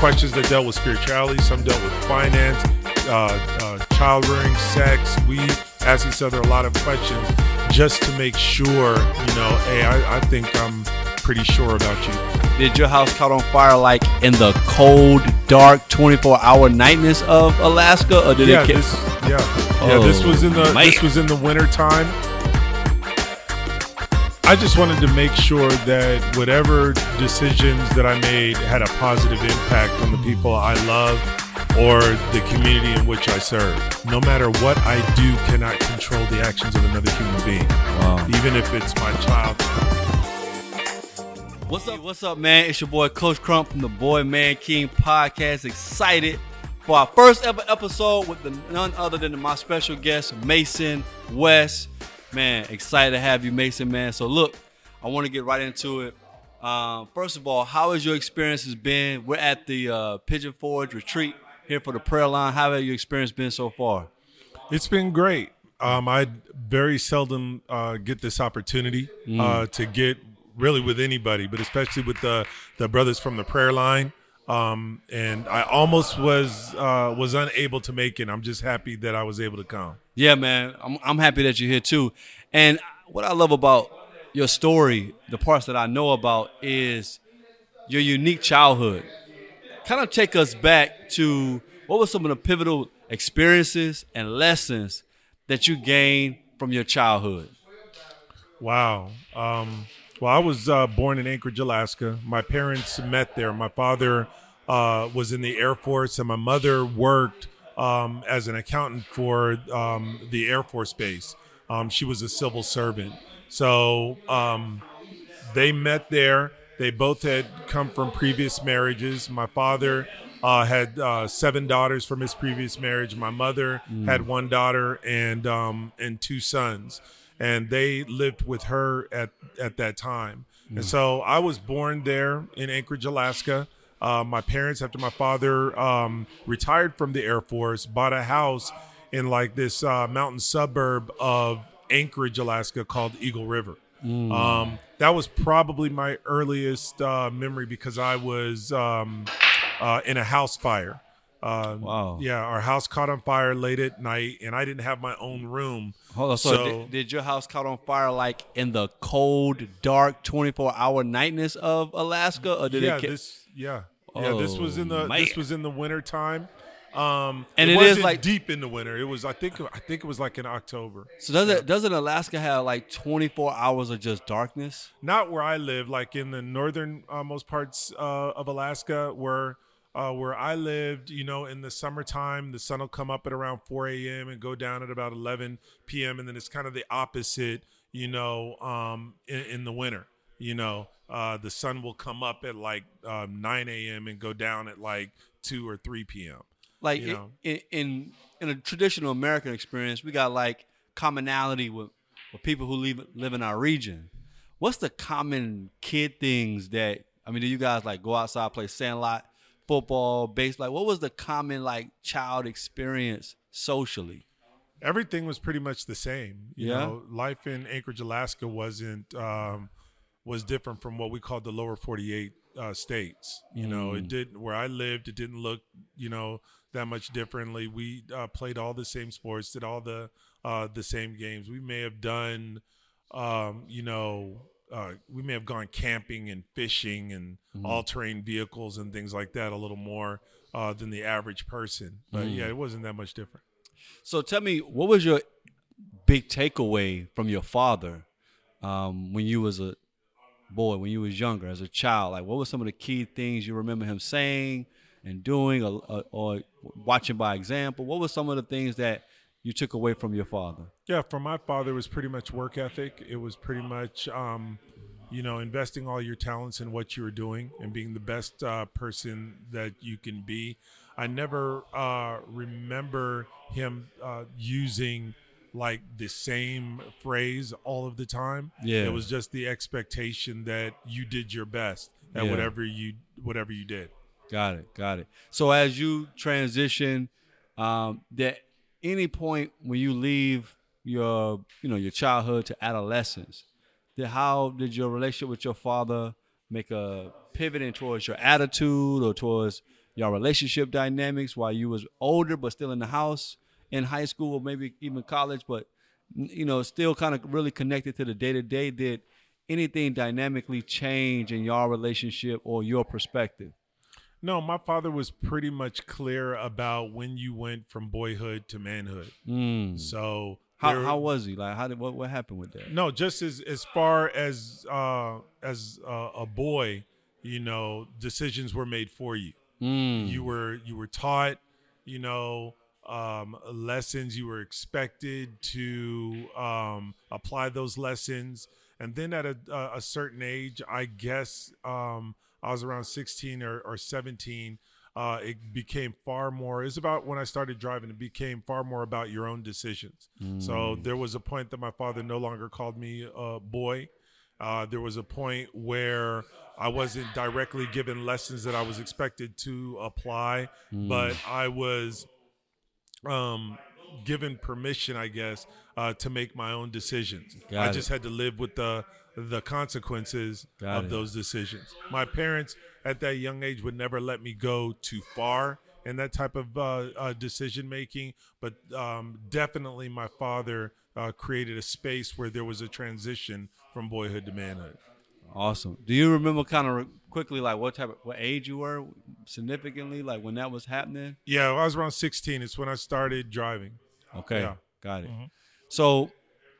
questions that dealt with spirituality. Some dealt with finance, uh, uh, child rearing, sex. We asked each other a lot of questions just to make sure, you know, hey, I, I think I'm pretty sure about you. Did your house caught on fire like in the cold, dark, 24 hour nightness of Alaska, or did yeah, it? Ca- this, yeah, yeah. This was in the Oh, man. this was in the winter time. I just wanted to make sure that whatever decisions that I made had a positive impact on the people I love or the community in which I serve. No matter what I do, cannot control the actions of another human being, Wow. even if it's my child. What's up? What's up, man? It's your boy Coach Crump from the Boy Man King podcast. Excited for our first ever episode with the, none other than my special guest Mason West. Man, excited to have you, Mason. Man, so look, I want to get right into it. Um, first of all, how has your experiences been? We're at the uh, Pigeon Forge retreat here for the prayer line. How has your experience been so far? It's been great. Um, I very seldom uh, get this opportunity uh, to get really with anybody, but especially with the the brothers from the prayer line. Um, and I almost was uh, was unable to make it. I'm just happy that I was able to come. Yeah, man. I'm I'm happy that you're here too. And what I love about your story, the parts that I know about is your unique childhood. Kind of take us back to what were some of the pivotal experiences and lessons that you gained from your childhood? Wow. Um, well, I was uh, born in Anchorage, Alaska. My parents met there. My father uh, was in the Air Force, and my mother worked um, as an accountant for um, the Air Force Base. Um, she was a civil servant. So um, they met there. They both had come from previous marriages. My father uh, had uh, seven daughters from his previous marriage. My mother had one daughter and um, and two sons, and they lived with her at at that time. And so I was born there in Anchorage, Alaska. Uh, my parents, after my father um, retired from the Air Force, bought a house in like this uh, mountain suburb of Anchorage, Alaska, called Eagle River. Um, that was probably my earliest uh, memory because I was um, uh, in a house fire. Uh, Wow. Yeah, our house caught on fire late at night, and I didn't have my own room. Hold on. So, So- did, did your house caught on fire like in the cold, dark, 24 hour nightness of Alaska, or did yeah, it? ca- this yeah yeah this was in the Oh, this was in the winter time. Um, And it, it is like- deep in the winter. It was I think I think it was like in October. so does it? Doesn't Alaska have like 24 hours of just darkness? not where I live, like in the northern uh, most parts uh, of Alaska, where uh, where I lived. You know, in the summertime, the sun will come up at around 4 a.m. and go down at about 11 p.m. And then it's kind of the opposite. You know, um, in, in the winter. You know, uh, the sun will come up at like um, 9 a.m. and go down at like 2 or 3 p.m. Like in, in in a traditional American experience, we got like commonality with, with people who live live in our region. What's the common kid things that I mean? Do you guys like go outside, play sandlot, football, base? Like, what was the common like child experience socially? everything was pretty much the same. You Yeah? know, life in Anchorage, Alaska wasn't um, was different from what we called the lower 48 uh, states. You know, Mm. it didn't where I lived. It didn't look you know that much differently. We uh, played all the same sports, did all the uh, the same games. We may have done, um, you know. Uh, we may have gone camping and fishing and Mm-hmm. all terrain vehicles and things like that a little more uh, than the average person. But Mm. yeah, it wasn't that much different. So tell me, what was your big takeaway from your father um, when you was a boy, when you was younger, as a child? Like, what were some of the key things you remember him saying and doing, or, or, or watching by example? What were some of the things that you took away from your father? Yeah, for my father, it was pretty much work ethic. It was pretty much, um, you know, investing all your talents in what you were doing and being the best uh, person that you can be. I never uh, remember him uh, using like the same phrase all of the time. Yeah. it was just the expectation that you did your best at Yeah. whatever you whatever you did. Got it. Got it. So as you transition, um, that any point when you leave your, you know, your childhood to adolescence, that how did your relationship with your father make a pivoting towards your attitude or towards your relationship dynamics while you was older but still in the house in high school or maybe even college, but you know, still kind of really connected to the day to day. Did anything dynamically change in your relationship or your perspective? No, my father was pretty much clear about when you went from boyhood to manhood. Mm. So How, there- how was he? Like, how did what what happened with that? No, just as as far as uh, as uh, a boy, you know, decisions were made for you. Mm. You were you were taught, you know, um, lessons. You were expected to um, apply those lessons, and then at a, a, a certain age, I guess um, I was around sixteen or, or seventeen. Uh, it became far more. It's about when I started driving. It became far more about your own decisions. So there was a point that my father no longer called me a boy. Uh, there was a point where I wasn't directly given lessons that I was expected to apply, but I was um, given permission, I guess, uh, to make my own decisions. Got I it. just had to live with the the consequences Got of it. those decisions. My parents at that young age would never let me go too far in that type of uh, uh, decision making, but um, definitely my father uh, created a space where there was a transition from boyhood to manhood. Awesome. Do you remember kind of quickly like what type of what age you were significantly like when that was happening? Yeah, I was around 16. It's when I started driving. Okay, Yeah. got it. Mm-hmm. So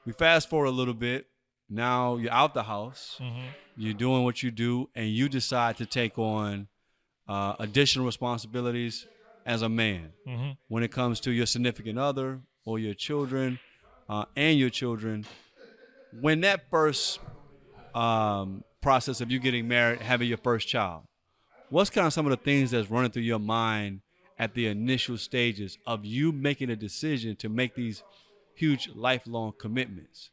we fast forward a little bit. Now you're out the house. Mm-hmm. You're doing what you do, and you decide to take on uh, additional responsibilities as a man Mm-hmm. when it comes to your significant other or your children uh, and your children. When that first um, process of you getting married, having your first child, what's kind of some of the things that's running through your mind at the initial stages of you making a decision to make these huge lifelong commitments?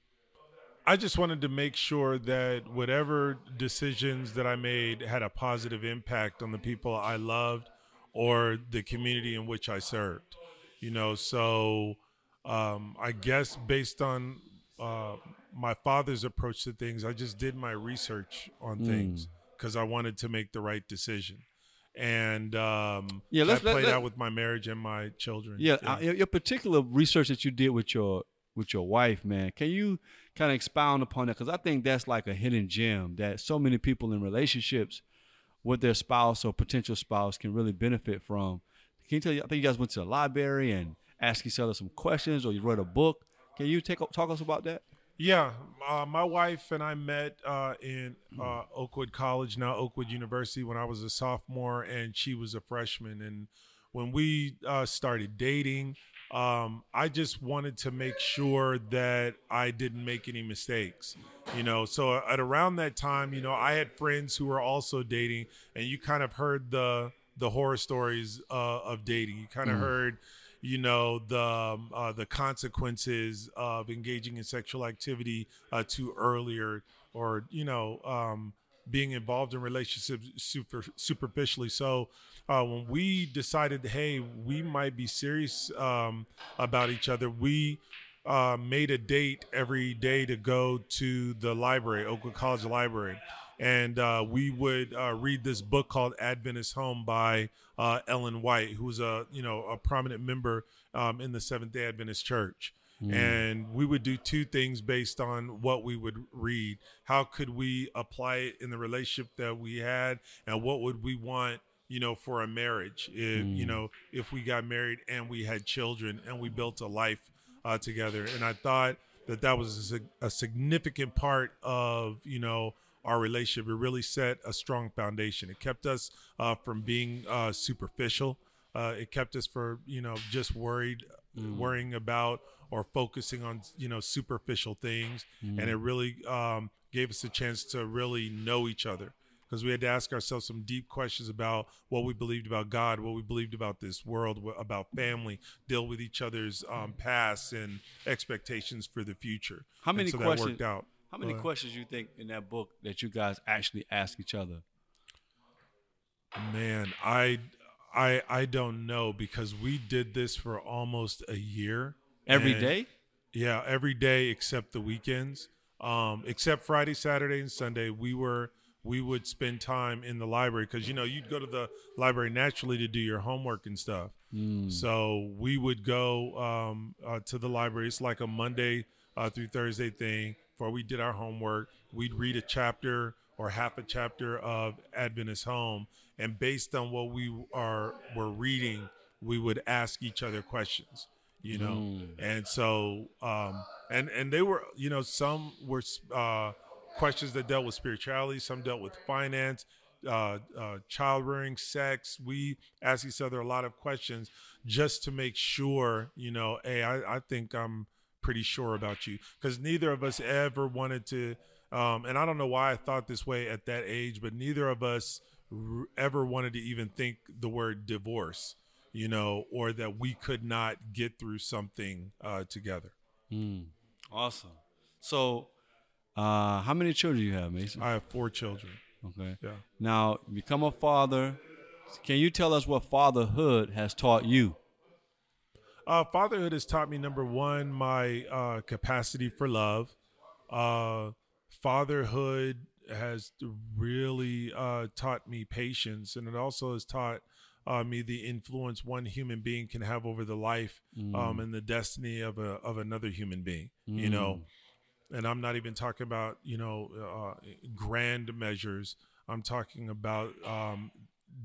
I just wanted to make sure that whatever decisions that I made had a positive impact on the people I loved or the community in which I served. You know, so um, I guess based on uh, my father's approach to things, I just did my research on things because I wanted to make the right decision. And um, Yeah, let's- that let- played let- out with my marriage and my children. Yeah, uh, your, your particular research that you did with your with your wife, man. Can you kind of expound upon that? Because I think that's like a hidden gem that so many people in relationships with their spouse or potential spouse can really benefit from. Can you tell you? I think you guys went to the library and asked each other some questions, or you wrote a book. Can you take talk us about that? Yeah, uh, my wife and I met uh, in uh, Oakwood College, now Oakwood University, when I was a sophomore and she was a freshman. And when we uh, started dating, um, I just wanted to make sure that I didn't make any mistakes. You know, so at around that time, you know, I had friends who were also dating, and you kind of heard the the horror stories uh, of dating. You kind of heard you know the um, uh, the consequences of engaging in sexual activity uh, too earlier or you know um, being involved in relationships super superficially so uh, when we decided hey we might be serious um, about each other we uh, made a date every day to go to the library Oakwood college library and uh, we would uh, read this book called Adventist Home by uh, Ellen White, who's a you know a prominent member um, in the Seventh Day Adventist Church. And we would do two things based on what we would read. How could we apply it in the relationship that we had, and what would we want, you know, for a marriage? If you know, if we got married and we had children and we built a life uh, together. And I thought that that was a, a significant part of you know our relationship. It really set a strong foundation. It kept us uh, from being uh, superficial. Uh, it kept us for you know just worried, worrying about or focusing on you know superficial things, and it really um, gave us a chance to really know each other because we had to ask ourselves some deep questions about what we believed about God, what we believed about this world, about family, deal with each other's um, past and expectations for the future. How many so questions? Worked out. How many ahead. questions you think in that book that you guys actually ask each other? Man, I, I, I don't know because we did this for almost a year. Every and- day? Yeah, every day except the weekends. Um, except Friday, Saturday, and Sunday, we were we would spend time in the library because you know you'd go to the library naturally to do your homework and stuff. So we would go um, uh, to the library. It's like a Monday uh, through Thursday thing. Before we did our homework, we'd read a chapter or half a chapter of Adventist Home, and based on what we are were reading, we would ask each other questions. You know, and so um, and and they were you know some were uh, questions that dealt with spirituality, some dealt with finance, uh, uh, child rearing, sex. We asked each other a lot of questions just to make sure, you know, hey, I, I think I'm pretty sure about you because neither of us ever wanted to. Um, and I don't know why I thought this way at that age, but neither of us r- ever wanted to even think the word divorce, you know, or that we could not get through something uh, together. Awesome. So, uh, how many children do you have, Mason? I have four children. Okay. Yeah. Now, you become a father. Can you tell us what fatherhood has taught you? Uh, fatherhood has taught me number one my uh, capacity for love. Uh, fatherhood has really uh, taught me patience, and it also has taught uh, me the influence one human being can have over the life um, and the destiny of a of another human being. You know, and I'm not even talking about you know uh, grand measures. I'm talking about um,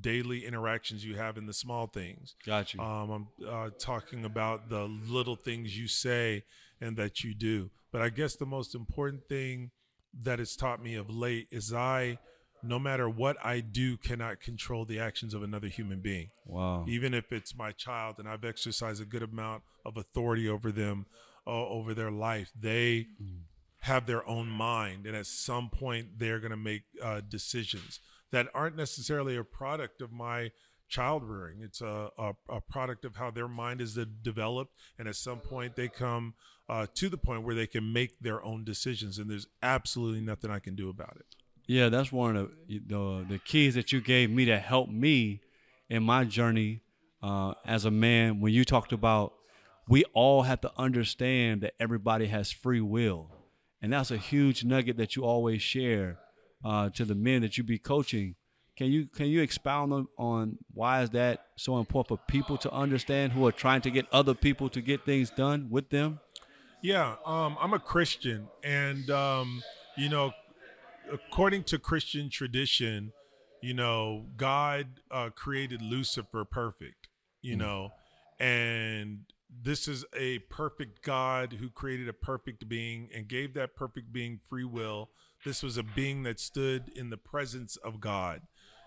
daily interactions you have in the small things. Got you. Um, I'm uh, talking about the little things you say and that you do. But I guess the most important thing that it's taught me of late is I, no matter what I do, cannot control the actions of another human being. wow. Even if it's my child and I've exercised a good amount of authority over them, uh, over their life, they have their own mind. And at some point, they're going to make uh, decisions that aren't necessarily a product of my child rearing. It's a, a, a product of how their mind is developed. And at some point, they come uh, to the point where they can make their own decisions. And there's absolutely nothing I can do about it. Yeah, that's one of the, the the keys that you gave me that helped me in my journey uh, as a man. When you talked about, we all have to understand that everybody has free will, and that's a huge nugget that you always share uh, to the men that you be coaching. Can you can you expound on, on why is that so important for people to understand who are trying to get other people to get things done with them? Yeah, um, I'm a Christian, and um, you know, according to Christian tradition, you know, God uh, created Lucifer perfect, you know, and this is a perfect God who created a perfect being and gave that perfect being free will. This was a being that stood in the presence of God,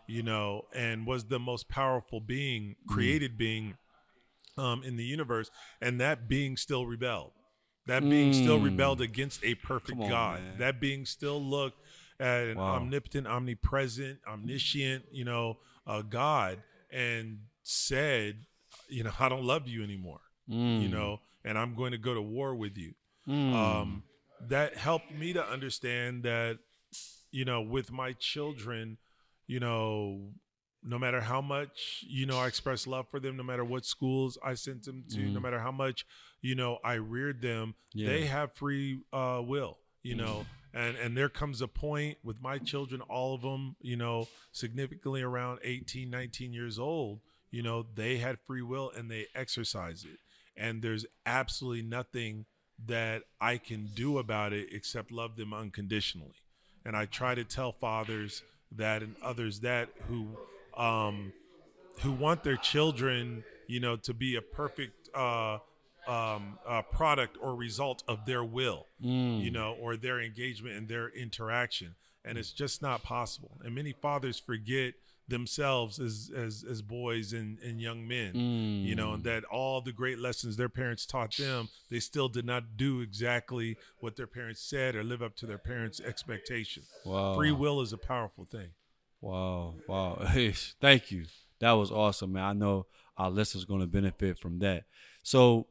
you know, and was the most powerful being, created being um, in the universe, and that being still rebelled. That being still rebelled against a perfect on, God. man. That being still looked an Wow. omnipotent, omnipresent, omniscient, you know, uh, God, and said, you know, I don't love you anymore. You know, and I'm going to go to war with you. Um, that helped me to understand that, you know, with my children, you know, no matter how much you know I express love for them, no matter what schools I sent them to, no matter how much you know I reared them, Yeah. they have free uh, will. You know, and and there comes a point with my children, all of them, you know, significantly around 18, 19 years old. You know, they had free will and they exercise it, and there's absolutely nothing that I can do about it except love them unconditionally. And I try to tell fathers that and others that who um, who want their children, you know, to be a perfect uh, um, uh, product or result of their will, you know, or their engagement and their interaction, and it's just not possible. And many fathers forget themselves as as, as boys and, and young men, you know, and that all the great lessons their parents taught them, they still did not do exactly what their parents said or live up to their parents' expectation. Wow. Free will is a powerful thing. Wow, wow. Thank you. That was awesome, man. I know our listeners going to benefit from that. So,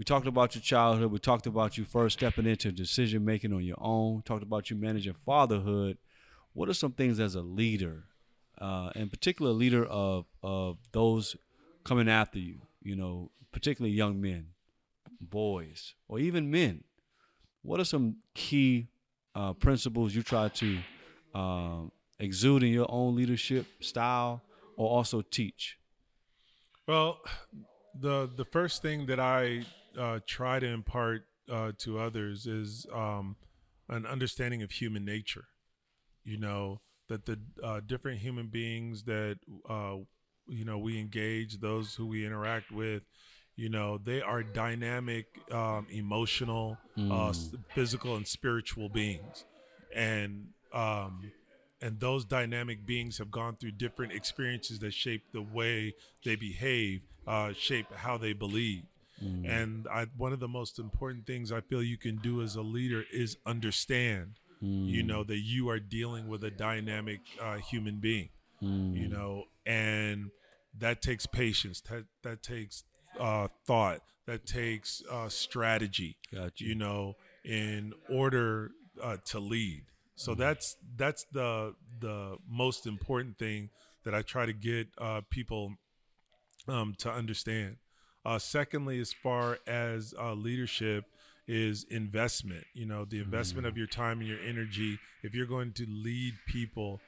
we talked about your childhood. We talked about you first stepping into decision making on your own. Talked about you managing fatherhood. What are some things as a leader, uh, in particular, leader of of those coming after you? You know, particularly young men, boys, or even men. What are some key uh, principles you try to exude in your own leadership style or also teach? Well, the the first thing that I uh, try to impart uh, to others is um, an understanding of human nature. You know that the uh, different human beings that uh, you know we engage, those who we interact with, you know they are dynamic, um, emotional, uh, physical, and spiritual beings, and um, and those dynamic beings have gone through different experiences that shape the way they behave, uh, shape how they believe. And I, one of the most important things I feel you can do as a leader is understand, you know, that you are dealing with a dynamic uh, human being, you know, and that takes patience, that, that takes uh, thought, that takes uh, strategy, Got you. you know, in order uh, to lead. So that's that's the the most important thing that I try to get uh, people um, to understand. Uh, secondly, as far as uh, leadership is investment, you know, the investment of your time and your energy. If you're going to lead people,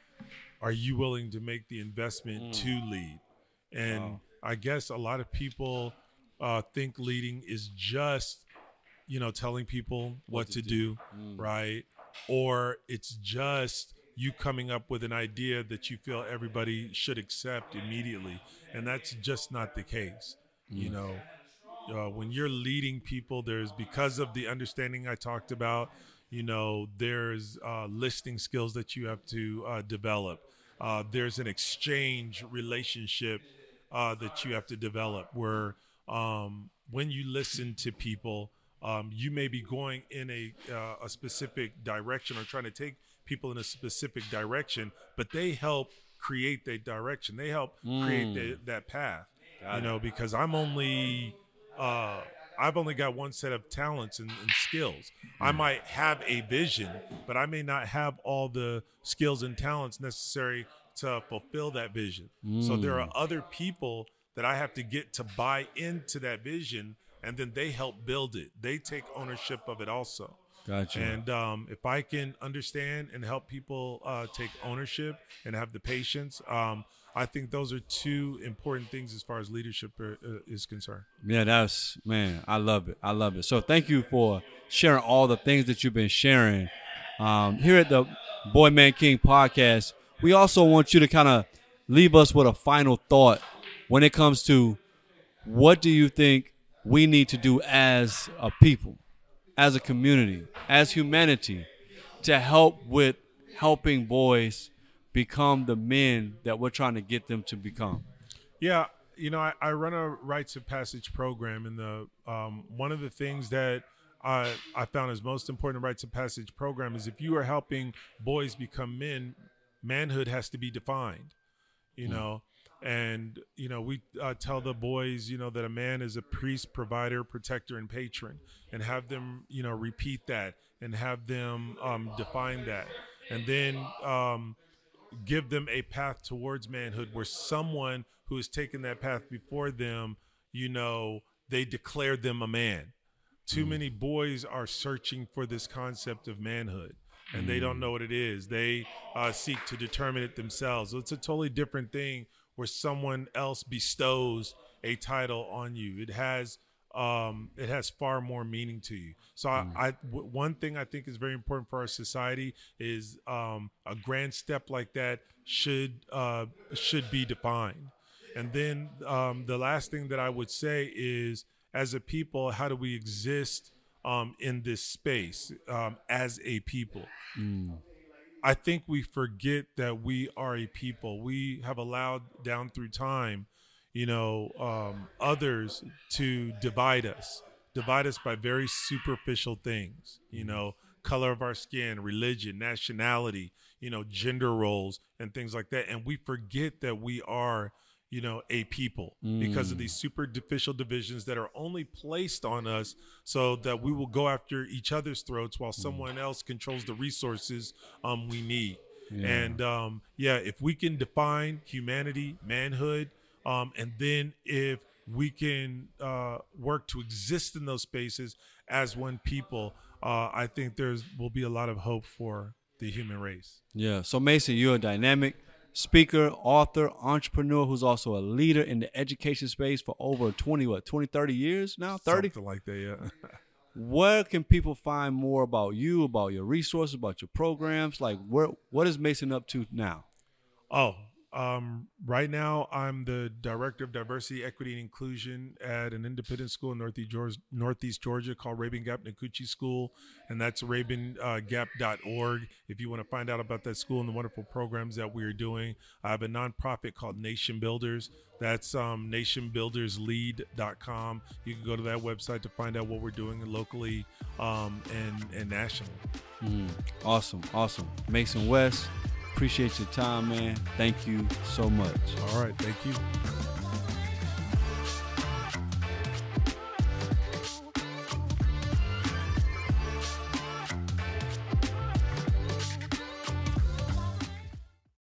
are you willing to make the investment to lead? And I guess a lot of people uh, think leading is just, you know, telling people what, to, do, right? Or it's just you coming up with an idea that you feel everybody should accept immediately. And that's just not the case. You know, uh, when you're leading people, there's because of the understanding I talked about, you know, there's uh, listening skills that you have to uh, develop. Uh, there's an exchange relationship uh, that you have to develop where um, when you listen to people, um, you may be going in a, uh, a specific direction or trying to take people in a specific direction, but they help create that direction. They help create the, that path. You know, because I'm only uh, I've only got one set of talents and, and skills. I might have a vision, but I may not have all the skills and talents necessary to fulfill that vision. So there are other people that I have to get to buy into that vision, and then they help build it. They take ownership of it also. Gotcha. And um, if I can understand and help people uh, take ownership and have the patience, um, I think those are two important things as far as leadership uh, uh, is concerned. Yeah, that's man, I love it. I love it. So thank you for sharing all the things that you've been sharing. Um, here at the Boy Man King podcast, we also want you to kind of leave us with a final thought when it comes to what do you think we need to do as a people, as a community, as humanity to help with helping boys become the men that we're trying to get them to become. Yeah, you know, I, I run a rites of passage program, and the um, one of the things that I, I found is most important in rites of passage program is if you are helping boys become men, manhood has to be defined. You know, and you know we uh, tell the boys, you know, that a man is a priest, provider, protector, and patron, and have them, you know, repeat that and have them um, define that, and then. Um, give them a path towards manhood where someone who has taken that path before them, you know, they declare them a man. Too many boys are searching for this concept of manhood and they don't know what it is. They uh, seek to determine it themselves. So it's a totally different thing where someone else bestows a title on you. It has um, it has far more meaning to you. So I, I w- one thing I think is very important for our society is um, a grand step like that should uh, should be defined. And then um, the last thing that I would say is, as a people, how do we exist um, in this space um, as a people? I think we forget that we are a people. We have allowed down through time, you know, um, others to divide us, divide us by very superficial things, you know, color of our skin, religion, nationality, you know, gender roles, and things like that. And we forget that we are, you know, a people because of these superficial divisions that are only placed on us so that we will go after each other's throats while someone else controls the resources um, we need. And um, yeah, if we can define humanity, manhood, um, and then if we can uh, work to exist in those spaces as one people, uh, I think there's will be a lot of hope for the human race. Yeah. So Mason, you're a dynamic speaker, author, entrepreneur who's also a leader in the education space for over 20 what, 20 30 years now? 30? Something like that, yeah. Where can people find more about you, about your resources, about your programs? Like where what is Mason up to now? Oh, um, right now, I'm the director of diversity, equity, and inclusion at an independent school in Northeast Georgia, Northeast Georgia called Rabun Gap Nacoochee School, and that's rabungap.org. If you want to find out about that school and the wonderful programs that we are doing, I have a nonprofit called Nation Builders. That's um, nationbuilderslead.com. You can go to that website to find out what we're doing locally um, and, and nationally. Mm, awesome, awesome. Mason West, appreciate your time, man. Thank you so much. All right, thank you.